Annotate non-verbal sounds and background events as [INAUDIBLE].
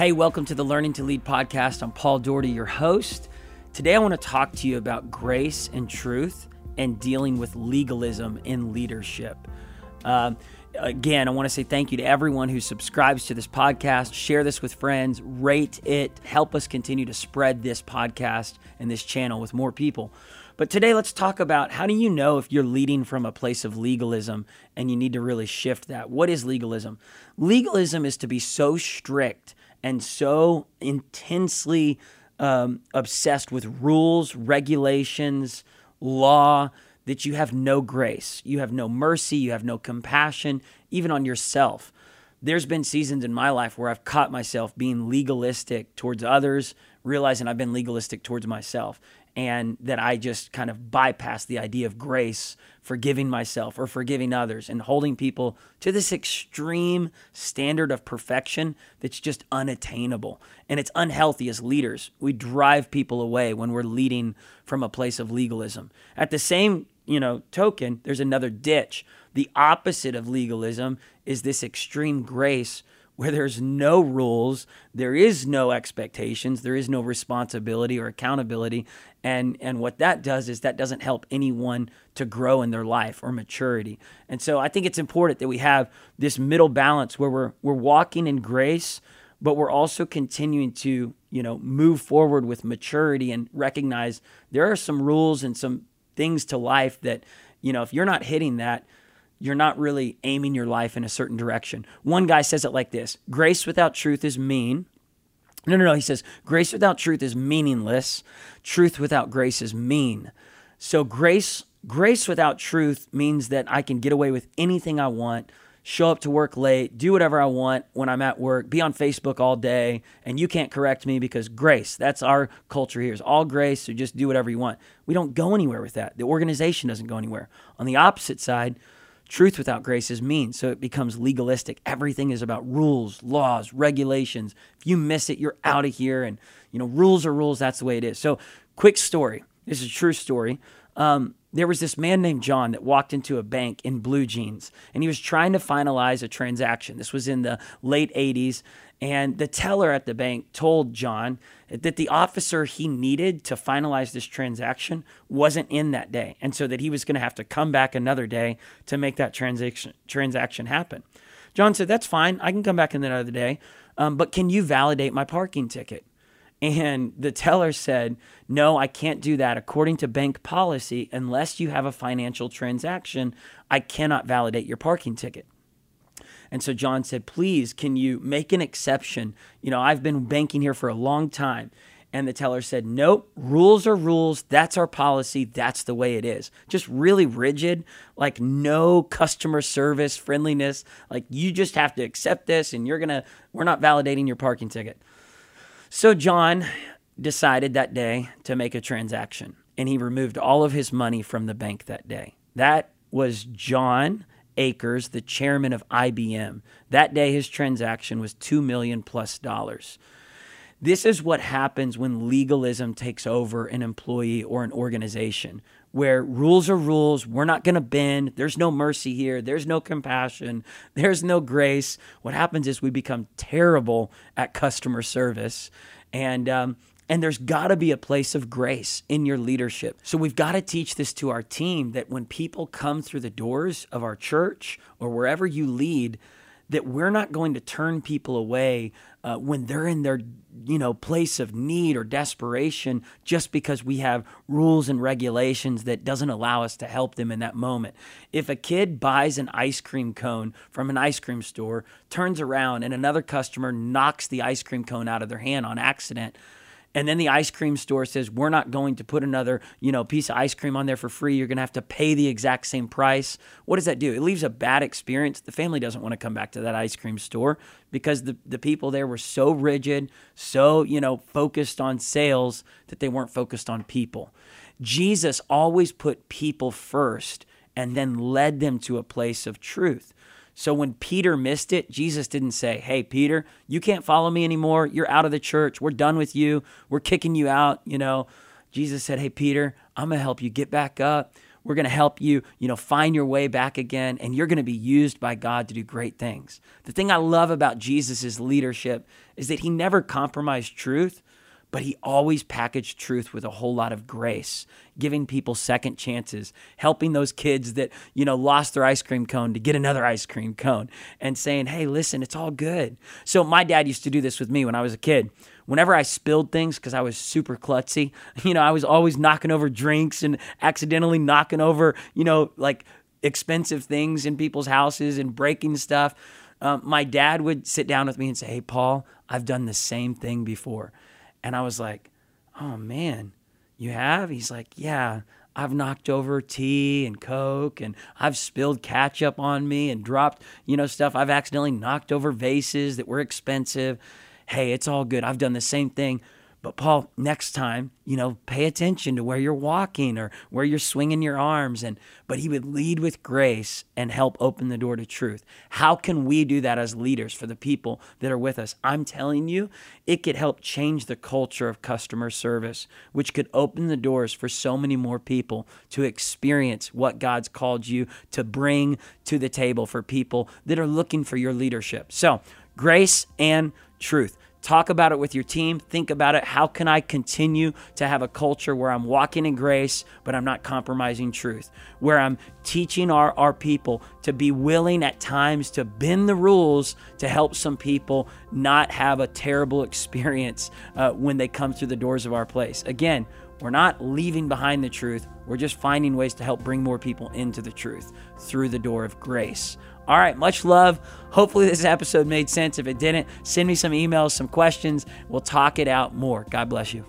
Hey, welcome to the Learning to Lead podcast. I'm Paul Daugherty, your host. Today, I want to talk to you about grace and truth and dealing with legalism in leadership. Uh, again, I want to say thank you to everyone who subscribes to this podcast. Share this with friends, rate it, help us continue to spread this podcast and this channel with more people. But today, let's talk about how do you know if you're leading from a place of legalism and you need to really shift that? What is legalism? Legalism is to be so strict and so intensely um, obsessed with rules, regulations, law that you have no grace. You have no mercy. You have no compassion, even on yourself. There's been seasons in my life where I've caught myself being legalistic towards others, realizing I've been legalistic towards myself and that I just kind of bypass the idea of grace, forgiving myself or forgiving others, and holding people to this extreme standard of perfection that's just unattainable. And it's unhealthy as leaders. We drive people away when we're leading from a place of legalism. At the same you know token, there's another ditch. The opposite of legalism is this extreme grace where there's no rules, there is no expectations, there is no responsibility or accountability. And, and what that does is that doesn't help anyone to grow in their life or maturity. And so I think it's important that we have this middle balance where we're, we're walking in grace, but we're also continuing to, you know, move forward with maturity and recognize there are some rules and some things to life that, you know, if you're not hitting that, you're not really aiming your life in a certain direction. One guy says it like this Grace without truth is mean. No, no, no. He says, Grace without truth is meaningless. Truth without grace is mean. So, grace, grace without truth means that I can get away with anything I want, show up to work late, do whatever I want when I'm at work, be on Facebook all day, and you can't correct me because grace, that's our culture here, is all grace, so just do whatever you want. We don't go anywhere with that. The organization doesn't go anywhere. On the opposite side, Truth without grace is mean, so it becomes legalistic. Everything is about rules, laws, regulations. If you miss it, you're out of here. And, you know, rules are rules. That's the way it is. So, quick story. This is a true story. Um, there was this man named John that walked into a bank in blue jeans and he was trying to finalize a transaction. This was in the late 80s. And the teller at the bank told John that the officer he needed to finalize this transaction wasn't in that day. And so that he was going to have to come back another day to make that transaction, transaction happen. John said, That's fine. I can come back another day. Um, but can you validate my parking ticket? And the teller said, No, I can't do that. According to bank policy, unless you have a financial transaction, I cannot validate your parking ticket. And so John said, Please, can you make an exception? You know, I've been banking here for a long time. And the teller said, Nope, rules are rules. That's our policy. That's the way it is. Just really rigid, like no customer service, friendliness. Like you just have to accept this and you're going to, we're not validating your parking ticket. So John decided that day to make a transaction and he removed all of his money from the bank that day. That was John Akers, the chairman of IBM. That day, his transaction was two million plus dollars. This is what happens when legalism takes over an employee or an organization, where rules are rules. We're not going to bend. There's no mercy here. There's no compassion. [LAUGHS] There's no grace. What happens is we become terrible at customer service. And um, and there's got to be a place of grace in your leadership. So we've got to teach this to our team that when people come through the doors of our church or wherever you lead, that we're not going to turn people away uh, when they're in their you know place of need or desperation just because we have rules and regulations that doesn't allow us to help them in that moment. If a kid buys an ice cream cone from an ice cream store turns around and another customer knocks the ice cream cone out of their hand on accident and then the ice cream store says we're not going to put another you know piece of ice cream on there for free. You're going to have to pay the exact same price. What does that do? It leaves a bad experience. The family doesn't want to come back to that ice cream store because the, the people there were so rigid so you know focused on sales that they weren't focused on people. Jesus always put people first and then led them to a place of truth so when Peter missed it, Jesus didn't say, Hey, Peter, you can't follow me anymore. You're out of the church. We're done with you. We're kicking you out. You know, Jesus said, Hey, Peter, I'm going to help you get back up. we're going to help you, you know, find your way back again and you're going to be used by God to do great things. The thing I love about Jesus' leadership is that he never compromised truth, but he always packaged truth with a whole lot of grace, giving people second chances, helping those kids that, you know, lost their ice cream cone to get another ice cream cone and saying, "Hey, listen, it's all good." So my dad used to do this with me when I was a kid whenever I spilled things because I was super klutzy, [LAUGHS] you know, I was always knocking over drinks and accidentally knocking over, you know, like expensive things in people's houses and breaking stuff. Um, my dad would sit down with me and say, Hey, Paul, I've done the same thing before. And I was like, Oh man, you have? He's like, Yeah. I've knocked over tea and Coke and I've spilled ketchup on me and dropped, you know, stuff. I've accidentally knocked over vases that were expensive hey, it's all good. I've done the same thing. But Paul, next time, you know, pay attention to where you're walking or where you're swinging your arms and but he would lead with grace and help open the door to truth. How can we do that as leaders for the people that are with us? I'm telling you, it could help change the culture of customer service, which could open the doors for so many more people to experience what God's called you to bring to the table for people that are looking for your leadership. So, grace and truth. Talk about it with your team. Think about it. How can I continue to have a culture where I'm walking in grace, but I'm not compromising truth? Where I'm teaching our, our people to be willing at times to bend the rules to help some people not have a terrible experience uh, when they come through the doors of our place. Again, we're not leaving behind the truth. We're just finding ways to help bring more people into the truth through the door of grace. All right, much love. Hopefully, this episode made sense. If it didn't, send me some emails, some questions. We'll talk it out more. God bless you.